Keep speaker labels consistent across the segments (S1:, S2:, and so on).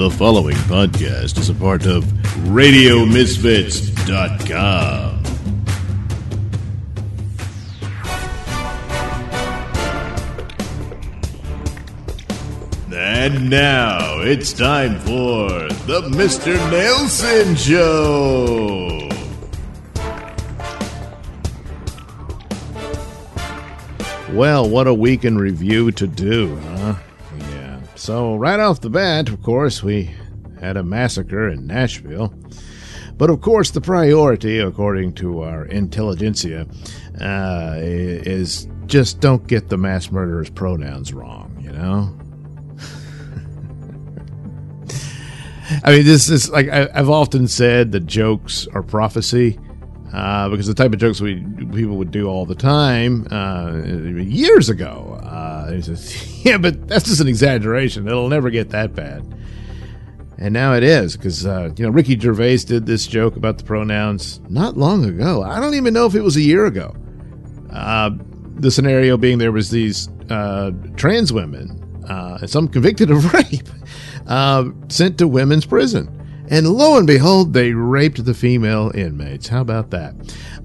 S1: The following podcast is a part of RadioMisfits.com. And now it's time for the Mr. Nailsin Show. Well, what a week in review to do, huh? So, right off the bat, of course, we had a massacre in Nashville. But of course, the priority, according to our intelligentsia, uh, is just don't get the mass murderer's pronouns wrong, you know? I mean, this is like I, have often said that jokes are prophecy uh, because the type of jokes we people would do all the time uh, years ago. Uh, says, yeah, but that's just an exaggeration. It'll never get that bad. And now it is because uh, you know Ricky Gervais did this joke about the pronouns not long ago. I don't even know if it was a year ago. Uh, the scenario being there was these uh, trans women, some convicted of rape, sent to women's prison and lo and behold, they raped the female inmates. How about that?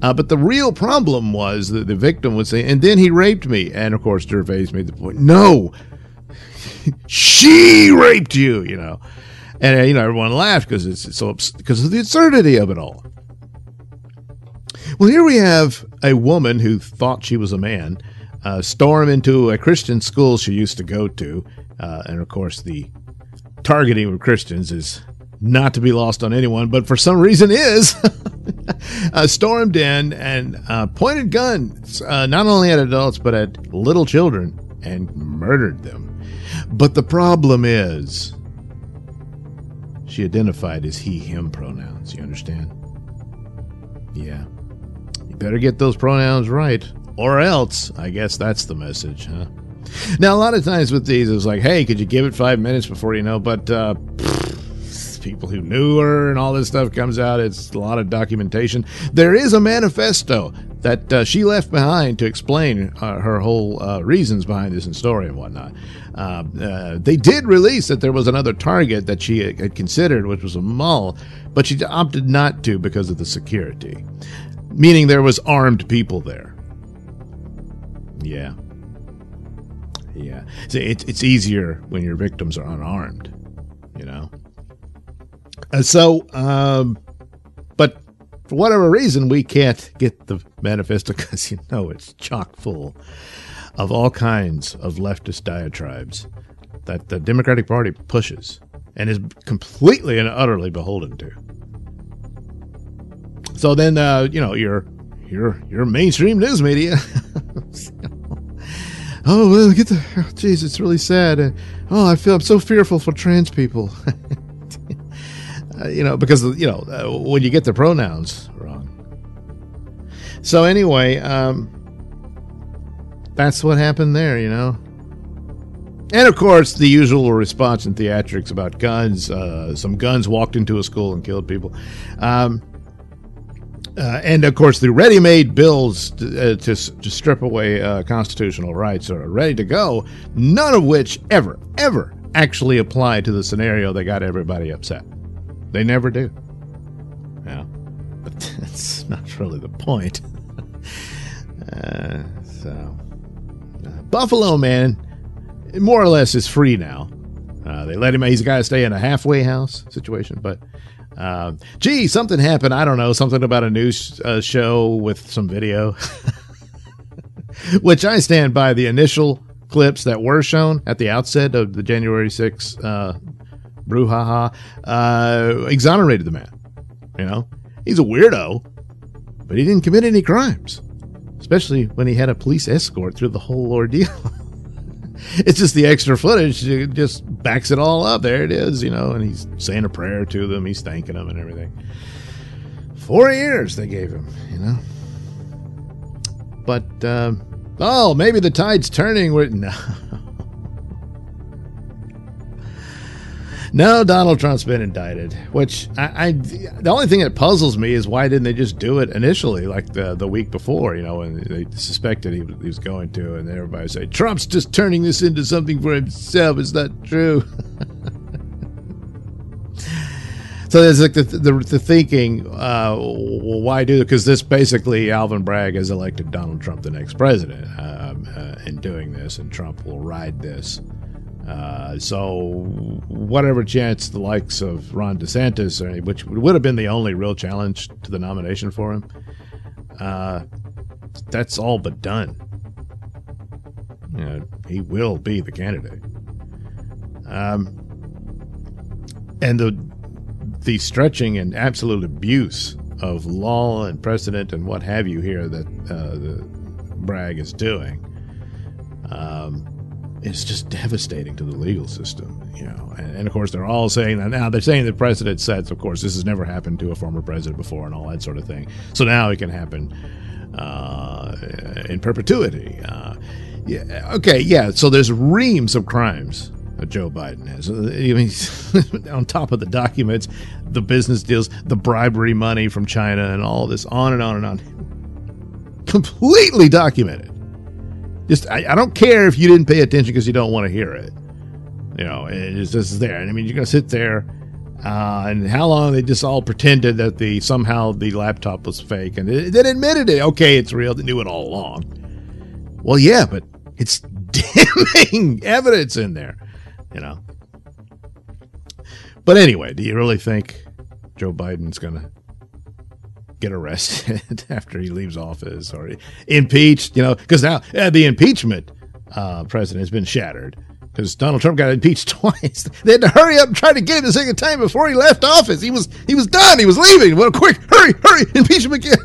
S1: Uh, but the real problem was that the victim would say, and then he raped me. And of course, Gervais made the point, no, she raped you, you know. And, uh, you know, everyone laughed because it's so because of the absurdity of it all. Well, here we have a woman who thought she was a man uh, storm into a Christian school she used to go to. Uh, and of course, the targeting of Christians is not to be lost on anyone, but for some reason is, uh, stormed in and uh, pointed guns uh, not only at adults but at little children and murdered them. But the problem is, she identified as he, him pronouns. You understand? Yeah. You better get those pronouns right, or else, I guess that's the message, huh? Now, a lot of times with these, it's like, hey, could you give it five minutes before you know? But, uh, people who knew her and all this stuff comes out. It's a lot of documentation. There is a manifesto that uh, she left behind to explain uh, her whole uh, reasons behind this and story and whatnot. Uh, uh, they did release that there was another target that she had considered, which was a mall, but she opted not to because of the security, meaning there was armed people there. Yeah. Yeah. It's, it's easier when your victims are unarmed, you know? Uh, so, um, but for whatever reason, we can't get the manifesto because you know it's chock full of all kinds of leftist diatribes that the Democratic Party pushes and is completely and utterly beholden to. So then, uh, you know, your your your mainstream news media. oh well, get the. Oh, geez, it's really sad. oh, I feel I'm so fearful for trans people. Uh, you know, because you know uh, when you get the pronouns wrong. So anyway, um, that's what happened there. You know, and of course the usual response in theatrics about guns. Uh, some guns walked into a school and killed people. Um, uh, and of course, the ready-made bills to, uh, to, to strip away uh, constitutional rights are ready to go. None of which ever, ever actually apply to the scenario that got everybody upset. They never do. Yeah, but that's not really the point. uh, so, uh, Buffalo man, more or less, is free now. Uh, they let him. He's got to stay in a halfway house situation, but. Uh, gee, something happened. I don't know. Something about a news uh, show with some video, which I stand by the initial clips that were shown at the outset of the January 6th uh, brouhaha, uh, exonerated the man. You know, he's a weirdo, but he didn't commit any crimes, especially when he had a police escort through the whole ordeal. it's just the extra footage it just backs it all up. There it is, you know, and he's saying a prayer to them, he's thanking them and everything. Four years they gave him, you know. But uh, oh, maybe the tide's turning. We're, no, No, Donald Trump's been indicted. Which I, I, the only thing that puzzles me is why didn't they just do it initially, like the the week before? You know, when they suspected he was, he was going to, and everybody say Trump's just turning this into something for himself. It's not true. So there's like the, the, the thinking, uh, well, why do because this basically Alvin Bragg has elected Donald Trump the next president um, uh, in doing this, and Trump will ride this. Uh, so whatever chance the likes of Ron DeSantis, or, which would have been the only real challenge to the nomination for him, uh, that's all but done. You know, he will be the candidate. Um, and the the stretching and absolute abuse of law and precedent and what have you here that uh, the Bragg is doing um, is just devastating to the legal system. You know, and, and, of course they're all saying that now. They're saying the precedent sets. Of course, this has never happened to a former president before, and all that sort of thing. So now it can happen uh, in perpetuity. Uh, yeah. Okay. Yeah. So there's reams of crimes that Joe Biden has. I mean, on top of the documents, the business deals, the bribery money from China, and all this, on and on and on. Completely documented. Just, I, I don't care if you didn't pay attention because you don't want to hear it. You know, it's just there. And I mean, you're to sit there. Uh, and how long they just all pretended that the somehow the laptop was fake and then admitted it. Okay, it's real. They knew it all along. Well, yeah, but it's damning evidence in there you know. But anyway, do you really think Joe Biden's going to get arrested after he leaves office or impeached? You know, because now the impeachment uh, precedent has been shattered because Donald Trump got impeached twice. They had to hurry up and try to get him the second time before he left office. He was he was done. He was leaving. Well, quick, hurry, hurry, impeach him again.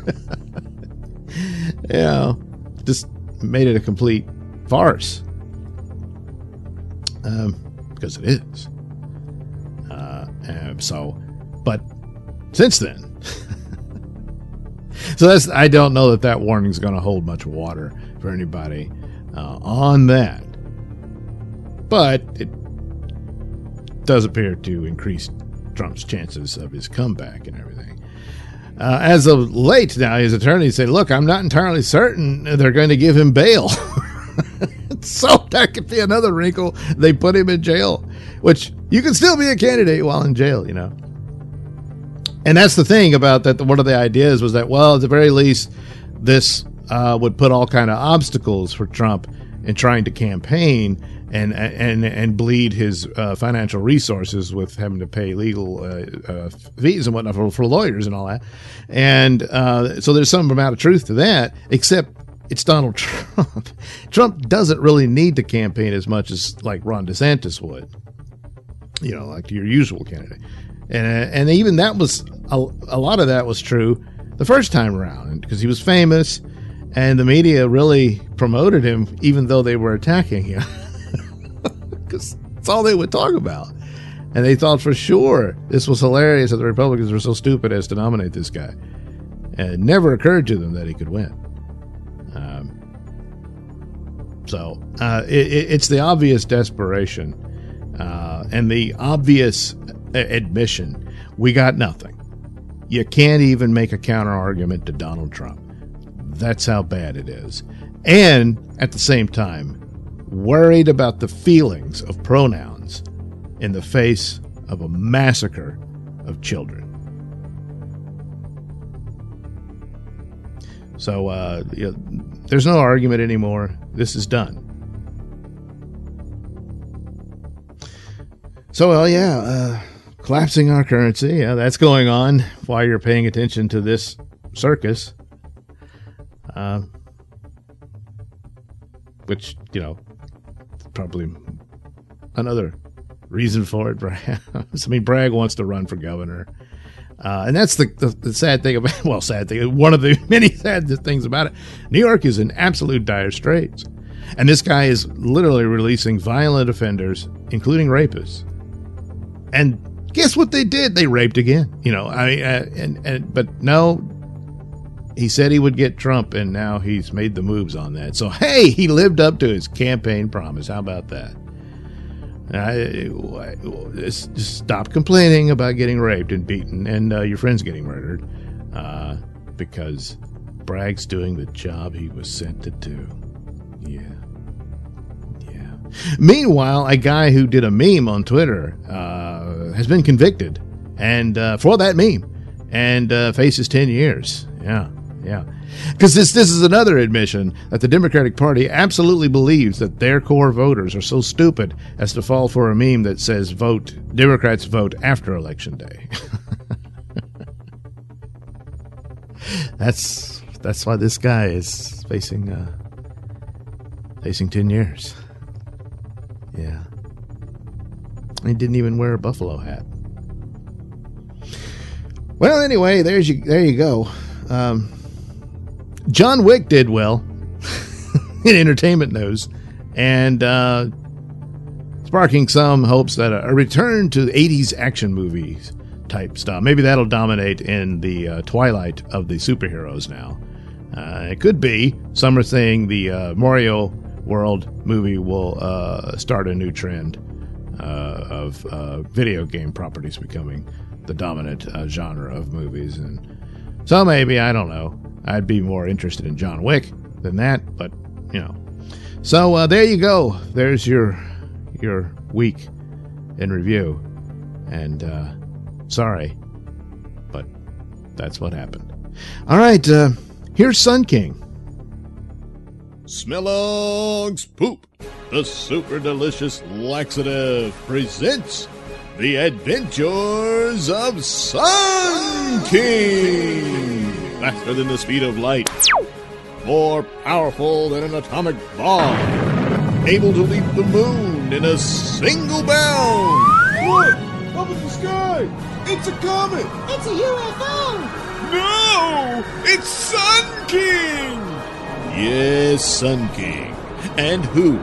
S1: know, just made it a complete farce. Um, because it is. Uh, so, but since then, so that's I don't know that that warning is going to hold much water for anybody uh, on that, but it does appear to increase Trump's chances of his comeback and everything. Uh, as of late now, his attorneys say, "Look, I'm not entirely certain they're going to give him bail." so that could be another wrinkle. They put him in jail, which you can still be a candidate while in jail, you know. And that's the thing about that. One of the ideas was that, well, at the very least, this uh, would put all kind of obstacles for Trump in trying to campaign and and and bleed his uh, financial resources with having to pay legal uh, uh, fees and whatnot for, for, lawyers and all that. And uh, so there's some amount of truth to that, except it's Donald Trump. Trump doesn't really need to campaign as much as like Ron DeSantis would, you know, like your usual candidate. And and even that was a, a lot of that was true the first time around because he was famous, and the media really promoted him even though they were attacking him because that's all they would talk about. And they thought for sure this was hilarious that the Republicans were so stupid as to nominate this guy. And it never occurred to them that he could win. So uh, it, it's the obvious desperation uh, and the obvious admission we got nothing. You can't even make a counter argument to Donald Trump. That's how bad it is. And at the same time, worried about the feelings of pronouns in the face of a massacre of children. So uh, you know, there's no argument anymore. This is done. So, well, yeah, uh, collapsing our currency. Yeah, that's going on while you're paying attention to this circus. Uh, which, you know, probably another reason for it, perhaps. I mean, Bragg wants to run for governor. Uh, and that's the, the, the, sad thing about, well, sad thing, one of the many sad things about it. New York is in absolute dire straits. And this guy is literally releasing violent offenders, including rapists. And guess what they did? They raped again. You know, I, uh, and, and, but no, he said he would get Trump, and now he's made the moves on that. So, hey, he lived up to his campaign promise. How about that? I, just stop complaining about getting raped and beaten and uh, your friends getting murdered uh, because Bragg's doing the job he was sent to do. Yeah. Yeah. Meanwhile, a guy who did a meme on Twitter uh, has been convicted and uh, for that meme, and uh, faces ten years. Yeah, yeah. Because this this is another admission that the Democratic Party absolutely believes that their core voters are so stupid as to fall for a meme that says "vote Democrats vote after Election Day." that's that's why this guy is facing uh, facing ten years. Yeah, he didn't even wear a buffalo hat. Well, anyway, there's you. There you go. Um, John Wick did well in entertainment news, and uh, sparking some hopes that a, a return to 80s action movies type stuff. Maybe that'll dominate in the uh, twilight of the superheroes now. Uh, it could be. Some are saying the uh, Mario World movie will uh, start a new trend uh, of uh, video game properties becoming the dominant uh, genre of movies. And so maybe, I don't know. I'd be more interested in John Wick than that, but, you know. So there you go. There's your your week in review. And Sorry, but that's what happened. All right, uh, here's Sun King.
S2: Smellogs Poop, the super delicious laxative, presents The Adventures of Sun King. Faster than the speed of light, more powerful than an atomic bomb, able to leap the moon in a single bound.
S3: What? Up in the sky! It's a comet!
S4: It's a UFO!
S2: No! It's Sun King! Yes, Sun King. And who?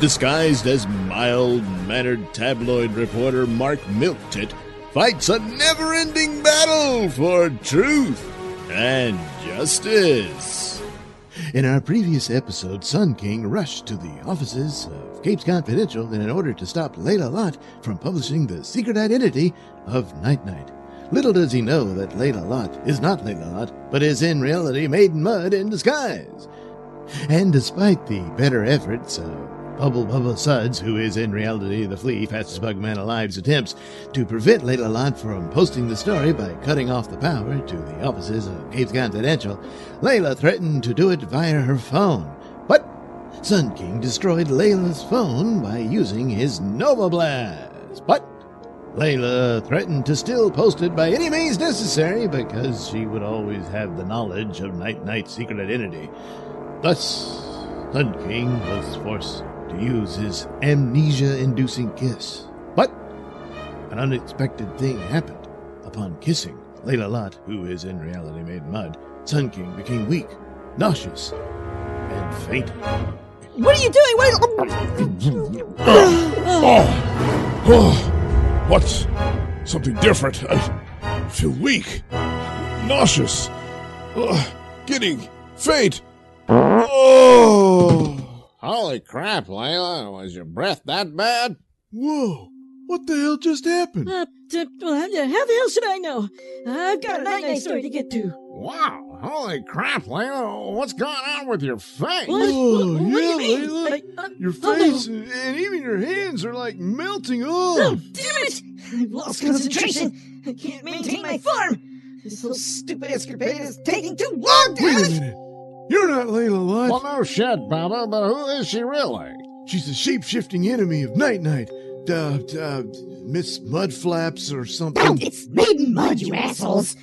S2: Disguised as mild mannered tabloid reporter Mark Milktit fights a never ending battle for truth and justice.
S1: In our previous episode, Sun King rushed to the offices of Capes Confidential in order to stop Layla Lott from publishing the secret identity of Night Knight. Little does he know that Layla Lott is not Layla Lott, but is in reality Maiden Mud in disguise. And despite the better efforts of Bubble Bubble Suds, who is in reality the flea fastest bug man alive's attempts to prevent Layla Lott from posting the story by cutting off the power to the offices of Capes Confidential, Layla threatened to do it via her phone. But Sun King destroyed Layla's phone by using his Nova Blast. But Layla threatened to still post it by any means necessary because she would always have the knowledge of Night Knight's secret identity. Thus, Sun King was forced to use his amnesia inducing kiss. But an unexpected thing happened. Upon kissing Layla Lott, who is in reality Maiden Mud, Sun King became weak, nauseous, and fainted.
S4: What are you doing? What?
S3: oh, oh. What's something different? I feel weak, nauseous, uh, getting faint. Oh!
S2: Holy crap, Layla. Was your breath that bad?
S3: Whoa! What the hell just happened?
S4: Uh, d- well, how the hell should I know? I've got a Night Knight story to get to.
S2: Wow! Holy crap, Layla! What's going on with your face?
S4: What?
S3: Oh,
S4: What do you
S3: yeah,
S4: mean?
S3: Layla.
S4: I- uh,
S3: Your
S4: oh,
S3: face and and even your hands are like melting
S4: Oh, damn it! I've lost concentration. I can't maintain my form. This whole stupid escapade is taking too long,
S3: Wait
S4: damn
S3: a
S4: it!
S3: Minute. You're not Layla Lott.
S2: Well, no shit, Baba, but who is she really?
S3: She's a shape-shifting enemy of Night Knight. Uh, uh, Miss Mudflaps or
S4: No,
S3: something.
S4: it's Maiden Mud, you assholes!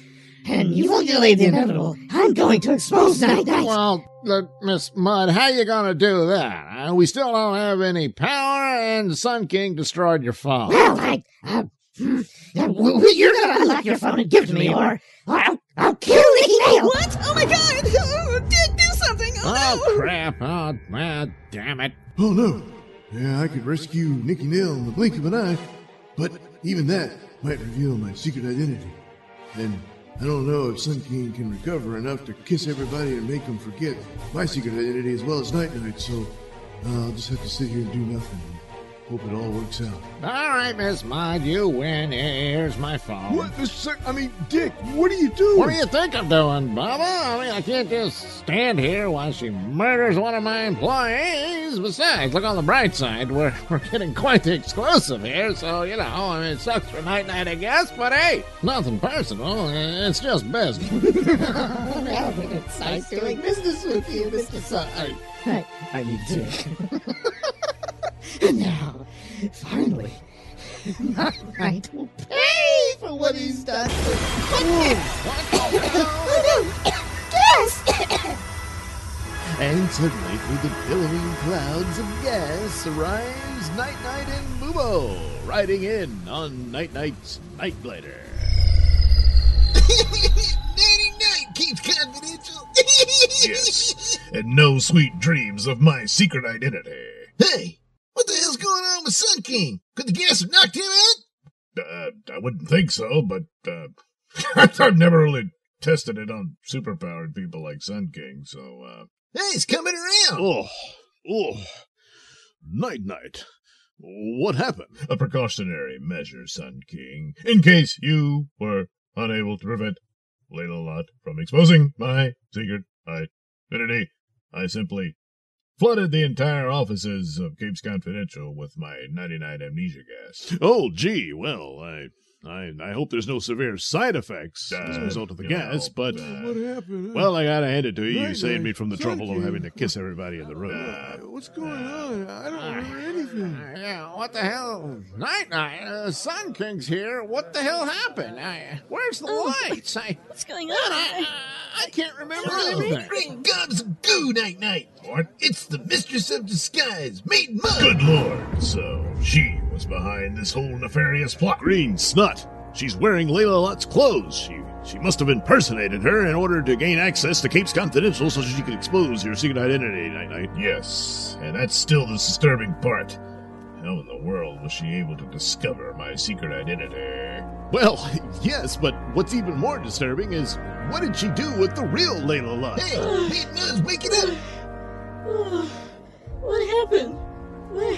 S4: And you won't delay the inevitable. I'm going to expose Night Knight!
S2: Well, uh, Miss Mud, how you gonna do that? Uh, we still don't have any power, and the Sun King destroyed your phone.
S4: Well, I, uh, uh, w- w- you're gonna unlock your phone and give it to me, or, or I'll, I'll kill Nicky Nail! What? Oh my god! do, do something!
S2: Oh, oh no. crap. Oh, man, damn it.
S3: Oh no. Yeah, I could rescue Nicky Nail in the blink of an eye, but even that might reveal my secret identity. And I don't know if Sun King can recover enough to kiss everybody and make them forget my secret identity as well as Night Knight, so uh, I'll just have to sit here and do nothing. Hope it all works out.
S5: All right, Miss Mudd, you win. Here's my phone.
S3: What the sec- I mean, Dick, what are you doing?
S5: What do you think I'm doing, Bubba? I mean, I can't just stand here while she murders one of my employees. Besides, look on the bright side. We're, we're getting quite the exclusive here, so, you know, I mean, it sucks for Night Knight, I guess, but hey, nothing personal. It's just business.
S4: Alvin, it's nice doing business with you, Mr. Sun. I, I mean, Dick. And now, finally, Night will pay for what he's done. Gas!
S1: And suddenly, through the billowing clouds of gas, arrives Night Knight and Mubo, riding in on Night Knight's Night Glider.
S6: Nighty night keeps confidential.
S2: Yes, and no sweet dreams of my secret identity.
S6: Hey, what the hell's going on with Sun King? Could the gas have knocked him out?
S2: Uh, I wouldn't think so, but uh, I've never really tested it on superpowered people like Sun King, so uh,
S6: Hey, he's coming around.
S2: Oh, oh, night, night. What happened? A precautionary measure, Sun King, in case you were unable to prevent Layla Lott from exposing my secret identity. I simply flooded the entire offices of Capes Confidential with my 99 amnesia gas.
S7: Oh, gee, well, I, I, I hope there's no severe side effects as a result of the gas,
S2: know,
S7: but,
S2: uh,
S3: What happened?
S7: well, I gotta hand it to you. You saved me from the
S3: Sun
S7: trouble of having to kiss everybody in the room.
S3: Uh, what's going on? I don't remember anything.
S5: Yeah, what the hell? Night Knight, uh, Sun King's here. What the hell happened? I, where's the lights? I,
S8: What's going
S5: I,
S8: on?
S5: I can't remember
S6: Oh,
S5: anything.
S6: great gobs of goo, Night
S2: Knight.
S6: It's the Mistress of Disguise, Maiden Mud.
S2: Good lord, so she was behind this whole nefarious plot.
S7: Green snot! She's wearing Layla Lott's clothes. She she must have impersonated her in order to gain access to Capes Confidential so she could expose your secret identity, Night Knight.
S2: Yes, and that's still the disturbing part. How in the world was she able to discover my secret identity?
S7: Well, yes, but what's even more disturbing is what did she do with the real Layla Lott?
S6: Hey, Maiden Mud's waking up.
S8: Oh, what happened? Where,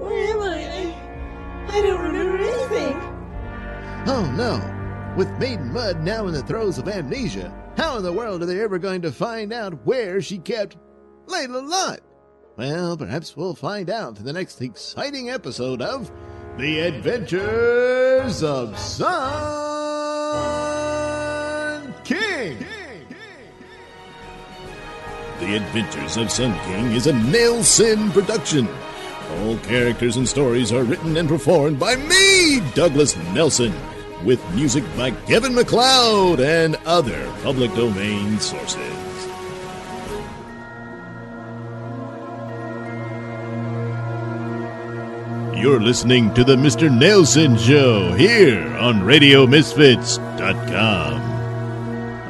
S8: where am I? I? I don't remember anything.
S1: Oh no! With Maiden Mud now in the throes of amnesia, how in the world are they ever going to find out where she kept Layla Lott? Well, perhaps we'll find out in the next exciting episode of The Adventures of Sun King!
S7: The Adventures of Sun King is a Nelson production. All characters and stories are written and performed by me, Douglas Nelson, with music by Kevin MacLeod and other public domain sources. You're listening to the Mr. Nailsin Show here on RadioMisfits.com.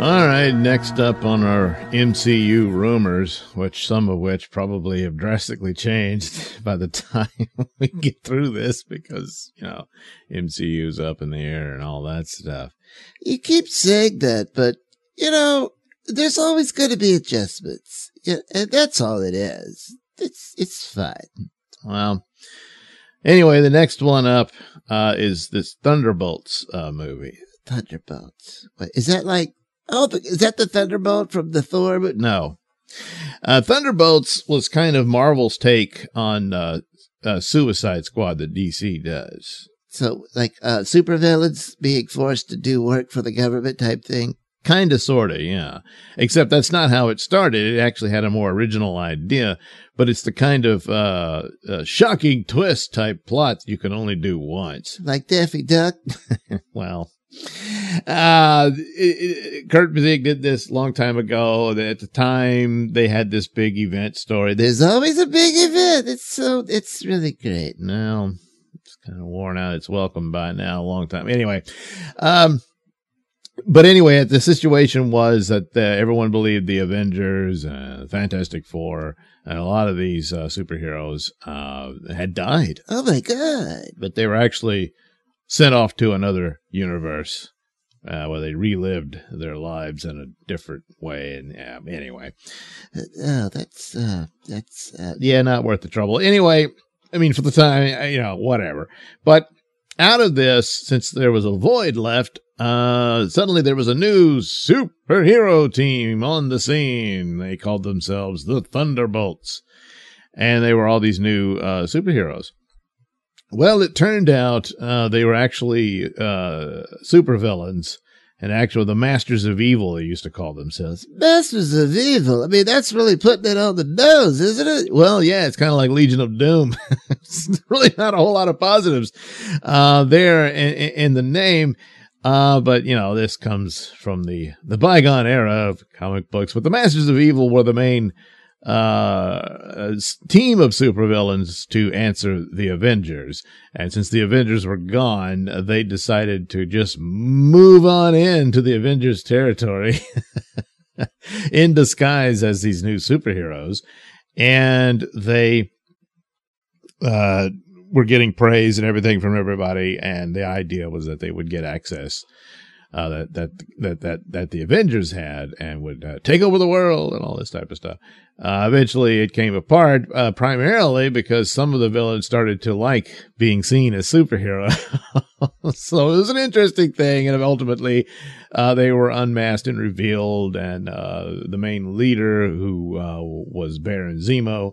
S1: All right, next up on our MCU rumors, which some of which probably have drastically changed by the time we get through this because, you know, MCU's up in the air and all that stuff.
S9: You keep saying that, but you know, there's always going to be adjustments. Yeah, and that's all it is. It's it's fine.
S1: Well, anyway, the next one up uh, is this Thunderbolts uh, movie.
S9: Thunderbolts. What, is that like? Oh, is that the Thunderbolt from the Thor? But
S1: No. Uh, Thunderbolts was kind of Marvel's take on uh, uh, Suicide Squad that DC does.
S9: so like uh, supervillains being forced to do work for the government type thing.
S1: Kind of, sort of, yeah. Except that's not how it started. It actually had a more original idea, but it's the kind of uh, uh, shocking twist type plot you can only do once.
S9: Like Daffy Duck.
S1: Well, uh, it, it, Kurt Busiek did this long time ago. At the time, they had this big event story.
S9: There's always a big event. It's so it's really great.
S1: now it's kind of worn out. It's welcome by now, a long time. Anyway, um, but anyway, the situation was that uh, everyone believed the Avengers, uh, Fantastic Four, and a lot of these uh, superheroes uh, had died,
S9: Oh my god.
S1: but they were actually sent off to another universe uh, where they relived their lives in a different way. And yeah, anyway,
S9: Uh, Oh, that's uh, that's uh,
S1: yeah, not worth the trouble. Anyway, I mean, for the time, you know, whatever. But out of this, since there was a void left, uh, suddenly there was a new superhero team on the scene. They called themselves the Thunderbolts. And they were all these new uh, superheroes. Well, it turned out uh, they were actually uh, supervillains and actually the Masters of Evil, they used to call themselves.
S9: Masters of Evil. I mean, that's really putting it on the nose, isn't it?
S1: Well, yeah, it's kind of like Legion of Doom. it's really not a whole lot of positives uh, there in, in the name. Uh, but you know, this comes from the the bygone era of comic books. But the Masters of Evil were the main uh, a team of supervillains to answer the Avengers. And since the Avengers were gone, they decided to just move on into the Avengers territory in disguise as these new superheroes. And they uh, were getting praise and everything from everybody. And the idea was that they would get access uh, that that that that that the Avengers had and would uh, take over the world and all this type of stuff. Uh, eventually, it came apart uh, primarily because some of the villains started to like being seen as superheroes. so it was an interesting thing, and ultimately, uh, they were unmasked and revealed. And uh, the main leader, who was Baron Zemo,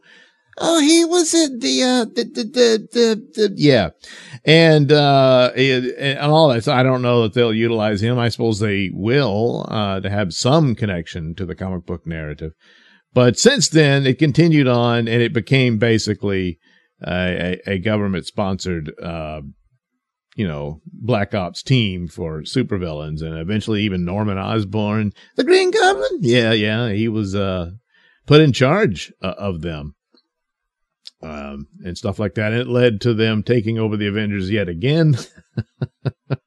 S9: Oh, he was in the, uh, the, the, the, the, the
S1: yeah. And, uh, and all that. So I don't know that they'll utilize him. I suppose they will, uh, to have some connection to the comic book narrative. But since then, it continued on and it became basically a, a government sponsored, uh, you know, Black Ops team for supervillains and eventually even Norman Osborn,
S9: the Green Goblin.
S1: Yeah, yeah. He was, uh, put in charge uh, of them um, and stuff like that. And it led to them taking over the Avengers yet again,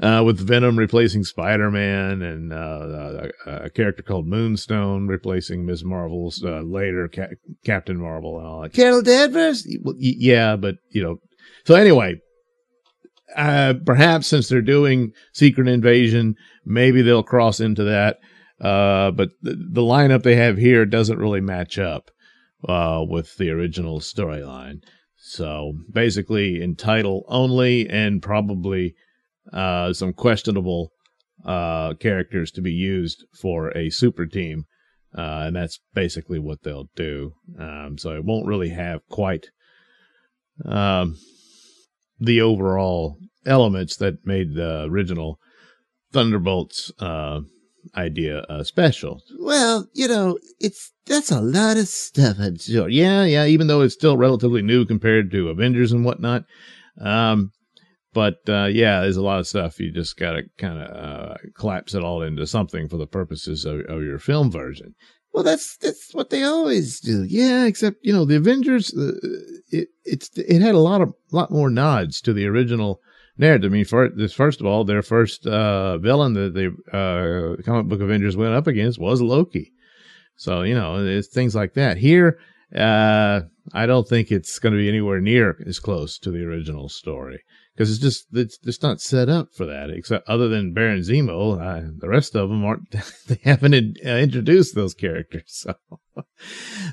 S1: uh, with Venom replacing Spider Man and uh, a, a, character called Moonstone replacing Miss Marvel's uh, later Ca- Captain Marvel and all that.
S9: Carol Danvers?
S1: Yeah, but, you know. So anyway, uh, perhaps since they're doing Secret Invasion, maybe they'll cross into that. Uh, but the, the lineup they have here doesn't really match up uh, with the original storyline. So basically, in title only, and probably uh, some questionable uh, characters to be used for a super team. Uh, and that's basically what they'll do. Um, so it won't really have quite um, the overall elements that made the original Thunderbolts uh, idea uh, special.
S9: Well, you know, it's that's a lot of stuff. I'm
S1: sure. Yeah, yeah. Even though it's still relatively new compared to Avengers and whatnot, um, but uh, yeah, there's a lot of stuff. You just got to kind of uh, collapse it all into something for the purposes of, of, your film version.
S9: Well, that's that's what they always do.
S1: Yeah, except you know the Avengers. Uh, it it's it had a lot of lot more nods to the original narrative. I mean, this, first of all, their first uh, villain that the uh, comic book Avengers went up against was Loki. So you know, it's things like that. Here, uh, I don't think it's going to be anywhere near as close to the original story because it's just it's just not set up for that. Except other than Baron Zemo, uh, the rest of them aren't. they haven't in, uh, introduced those characters. So,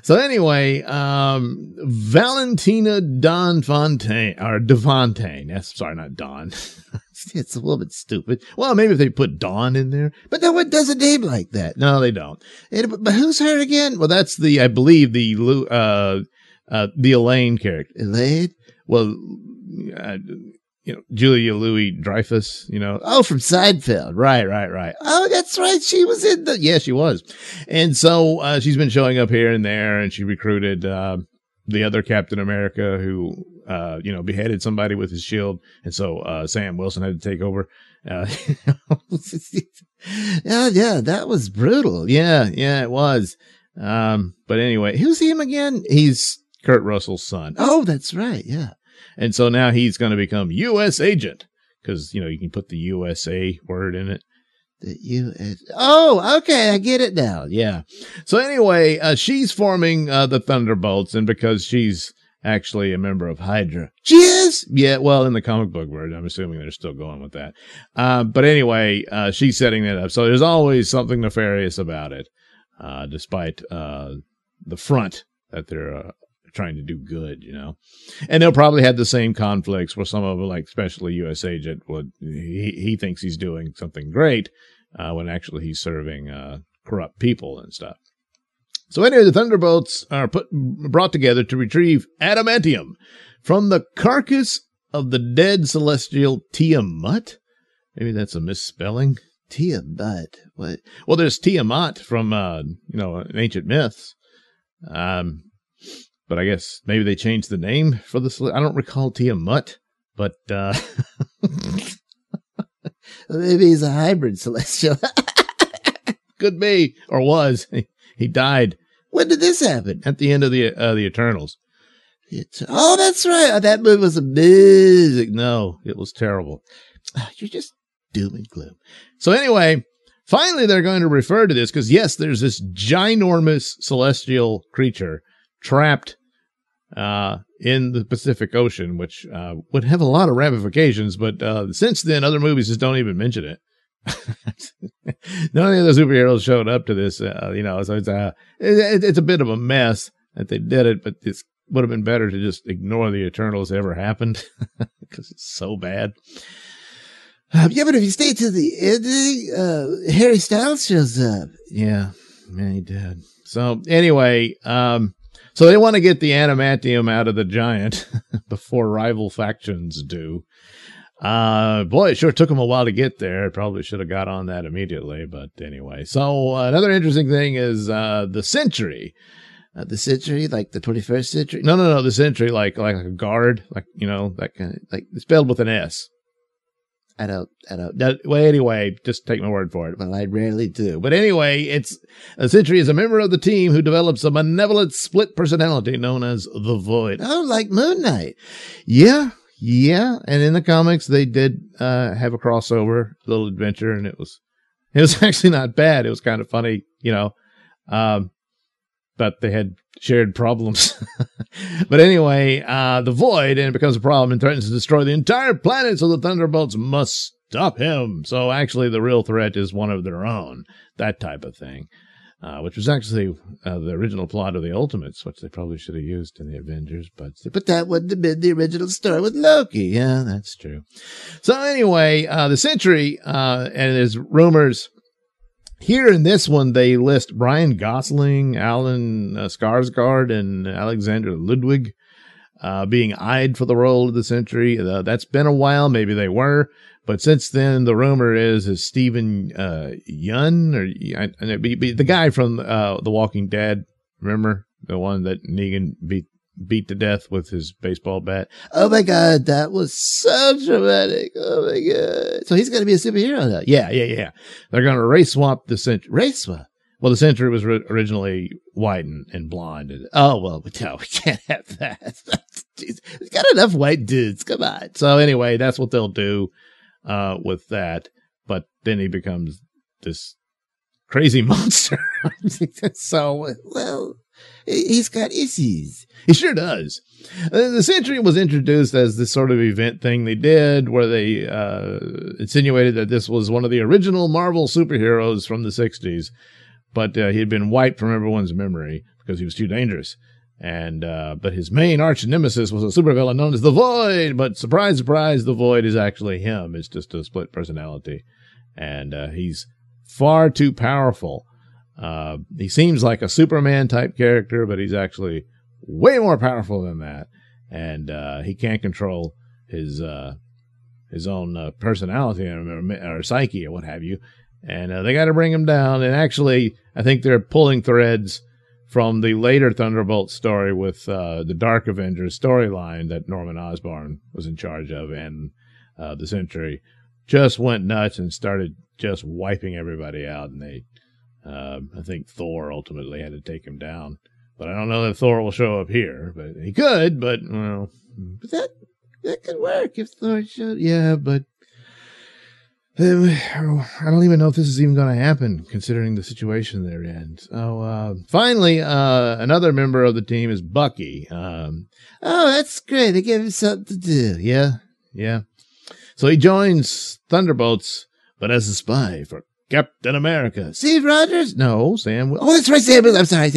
S1: so anyway, um, Valentina Don Fontaine or Devontaine. That's sorry, not Don. it's a little bit stupid. Well, maybe if they put Dawn in there,
S9: but no one does a name like that.
S1: No, they don't.
S9: And, but who's her again?
S1: Well, that's the I believe the uh uh the Elaine character.
S9: Elaine.
S1: Well. Uh, you know, Julia Louis Dreyfus, you know.
S9: Oh, from Seinfeld.
S1: Right, right, right.
S9: Oh, that's right. She was in the.
S1: Yeah, she was. And so uh, she's been showing up here and there, and she recruited uh, the other Captain America who, uh, you know, beheaded somebody with his shield. And so uh, Sam Wilson had to take over. Uh,
S9: yeah, yeah, that was brutal.
S1: Yeah, yeah, it was. Um, but anyway, who's him again? He's Kurt Russell's son.
S9: Oh, that's right. Yeah.
S1: And so now he's going to become U.S. agent because, you know, you can put the USA word in it.
S9: The U.S. Oh, okay. I get it now.
S1: Yeah. So anyway, uh, she's forming uh, the Thunderbolts, and because she's actually a member of Hydra.
S9: She is?
S1: Yeah, well, in the comic book word, I'm assuming they're still going with that. Uh, but anyway, uh, she's setting that up. So there's always something nefarious about it, uh, despite uh, the front that they're trying to do good, you know. And they'll probably have the same conflicts where some of them, like especially U.S. agent, would he he thinks he's doing something great uh, when actually he's serving uh, corrupt people and stuff. So anyway, the Thunderbolts are put brought together to retrieve adamantium from the carcass of the dead celestial Tiamat. Maybe that's a misspelling.
S9: Tiamat. What?
S1: Well, there's Tiamat from uh, you know ancient myths. Um, but I guess maybe they changed the name for the. I don't recall Tia Tiamat, but uh,
S9: maybe he's a hybrid celestial.
S1: Could be or was. He, he died.
S9: When did this happen?
S1: At the end of the uh, the Eternals.
S9: It's, oh, that's right. Oh, that movie was amazing.
S1: No, it was terrible.
S9: You're just doom and gloom.
S1: So anyway, finally they're going to refer to this because yes, there's this ginormous celestial creature trapped uh, in the Pacific Ocean, which uh, would have a lot of ramifications. But uh, since then, other movies just don't even mention it. None of the superheroes showed up to this, uh, you know. So it's a it, it's a bit of a mess that they did it, but it would have been better to just ignore the Eternals ever happened because it's so bad.
S9: Um, yeah, but if you stay to the ending, uh, Harry Styles shows up.
S1: Yeah, man, he did. So anyway, um, so they want to get the adamantium out of the giant before rival factions do. Uh, boy, it sure took them a while to get there. Probably should have got on that immediately, but anyway. So uh, another interesting thing is uh, the century.
S9: Uh, the century, like the 21st century?
S1: No, no, no. The century, like like a guard, like you know, of like spelled with an S.
S9: I don't, I don't.
S1: well, anyway, just take my word for it.
S9: Well, I rarely do.
S1: But anyway, it's a Sentry is a member of the team who develops a malevolent split personality known as the Void.
S9: Oh, like Moon Knight.
S1: Yeah, yeah. And in the comics, they did uh, have a crossover little adventure, and it was it was actually not bad. It was kind of funny, you know. Um, but they had shared problems. but anyway, uh, the void and it becomes a problem and threatens to destroy the entire planet. So the Thunderbolts must stop him. So actually, the real threat is one of their own. That type of thing. Uh, which was actually uh, the original plot of the Ultimates, which they probably should have used in the Avengers, but
S9: but that wouldn't have been the original story with Loki.
S1: Yeah, that's true. So anyway, uh, the Sentry uh, and his rumors here in this one, they list Brian Gosling, Alan uh, Skarsgård, and Alexander Ludwig uh, being eyed for the role of the Sentry. Uh, that's been a while. Maybe they were, but since then, the rumor is is Steven uh, Yeun or the guy from uh, The Walking Dead. Remember the one that Negan beat beat to death with his baseball bat.
S9: Oh my god, that was so dramatic. Oh my god. So he's going to be a superhero now.
S1: Yeah, yeah, yeah. They're going to race swap the Sentry.
S9: Race swap?
S1: Well, the Sentry was ri- originally white and, and blonde. And,
S9: oh, well, no, we can't have that.
S1: We've got enough white dudes. Come on. So anyway, that's what they'll do uh, with that. But then he becomes this crazy monster.
S9: so, well, he's got issues.
S1: He sure does. Uh, the Sentry was introduced as this sort of event thing they did where they uh, insinuated that this was one of the original Marvel superheroes from the 60s, but uh, he had been wiped from everyone's memory because he was too dangerous. And uh, but his main arch nemesis was a supervillain known as the Void. But surprise, surprise, the Void is actually him. It's just a split personality, and uh, he's far too powerful. Uh, he seems like a Superman type character, but he's actually way more powerful than that, and uh, he can't control his uh, his own uh, personality or, or, psyche or what have you. And uh, they got to bring him down. And actually, I think they're pulling threads from the later Thunderbolt story with the Dark Avengers storyline that Norman Osborn was in charge of, and the Sentry just went nuts and started just wiping everybody out. And they, I think Thor ultimately had to take him down. But I don't know that Thor will show up here. But he could. But well,
S9: but that that could work if Thor showed.
S1: Yeah, but I don't even know if this is even going to happen, considering the situation they're in. So uh, finally, uh, another member of the team is Bucky. Um,
S9: oh, that's great! They gave him something to do.
S1: Yeah, yeah. So he joins Thunderbolts, but as a spy for Captain America. Steve Rogers? No, Sam.
S9: Oh, that's right, Sam. I'm sorry.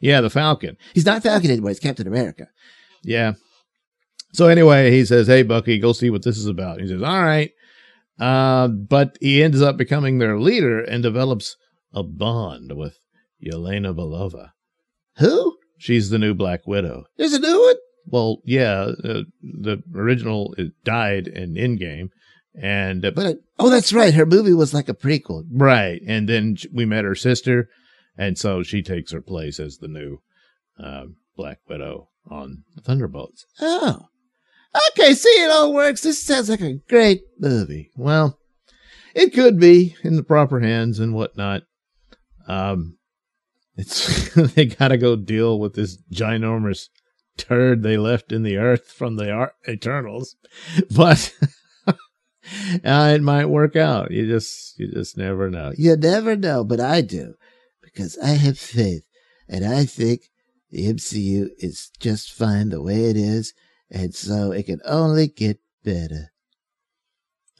S9: Yeah,
S1: the Falcon.
S9: He's not Falcon anymore. He's Captain America.
S1: Yeah. So anyway, he says, "Hey, Bucky, go see what this is about." He says, "All right," uh, but he ends up becoming their leader and develops a bond with Yelena Belova.
S9: Who?
S1: She's the new Black Widow.
S9: There's a new one.
S1: Well, yeah, uh, the original died in Endgame, and uh,
S9: But oh, that's right. Her movie was like a prequel.
S1: right, and then we met her sister, and so she takes her place as the new uh, Black Widow on Thunderbolts.
S9: Oh, okay. See, it all works. This sounds like a great movie.
S1: Well, it could be in the proper hands and whatnot. Um, it's they got to go deal with this ginormous turd they left in the earth from the Ar- Eternals, but uh, it might work out. You just you just never know.
S9: You never know, but I do because I have faith, and I think the MCU is just fine the way it is, and so it can only get better.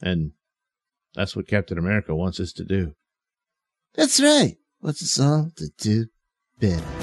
S1: And that's what Captain America wants us to do.
S9: That's right. What's us all to do better?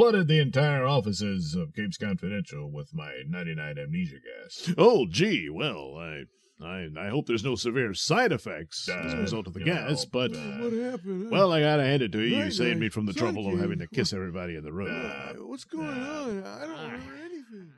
S2: flooded the entire offices of Capes Confidential with my 99 amnesia gas.
S3: Oh, gee, well, I, I, I hope there's no severe side effects as a
S2: Uh,
S3: result of the gas,
S2: know,
S3: but,
S2: uh,
S3: what happened? Well, I gotta hand it to you. You
S10: Night,
S3: saved
S10: night.
S3: me from the trouble of having to kiss everybody in the room.
S10: What's going on? I don't remember anything.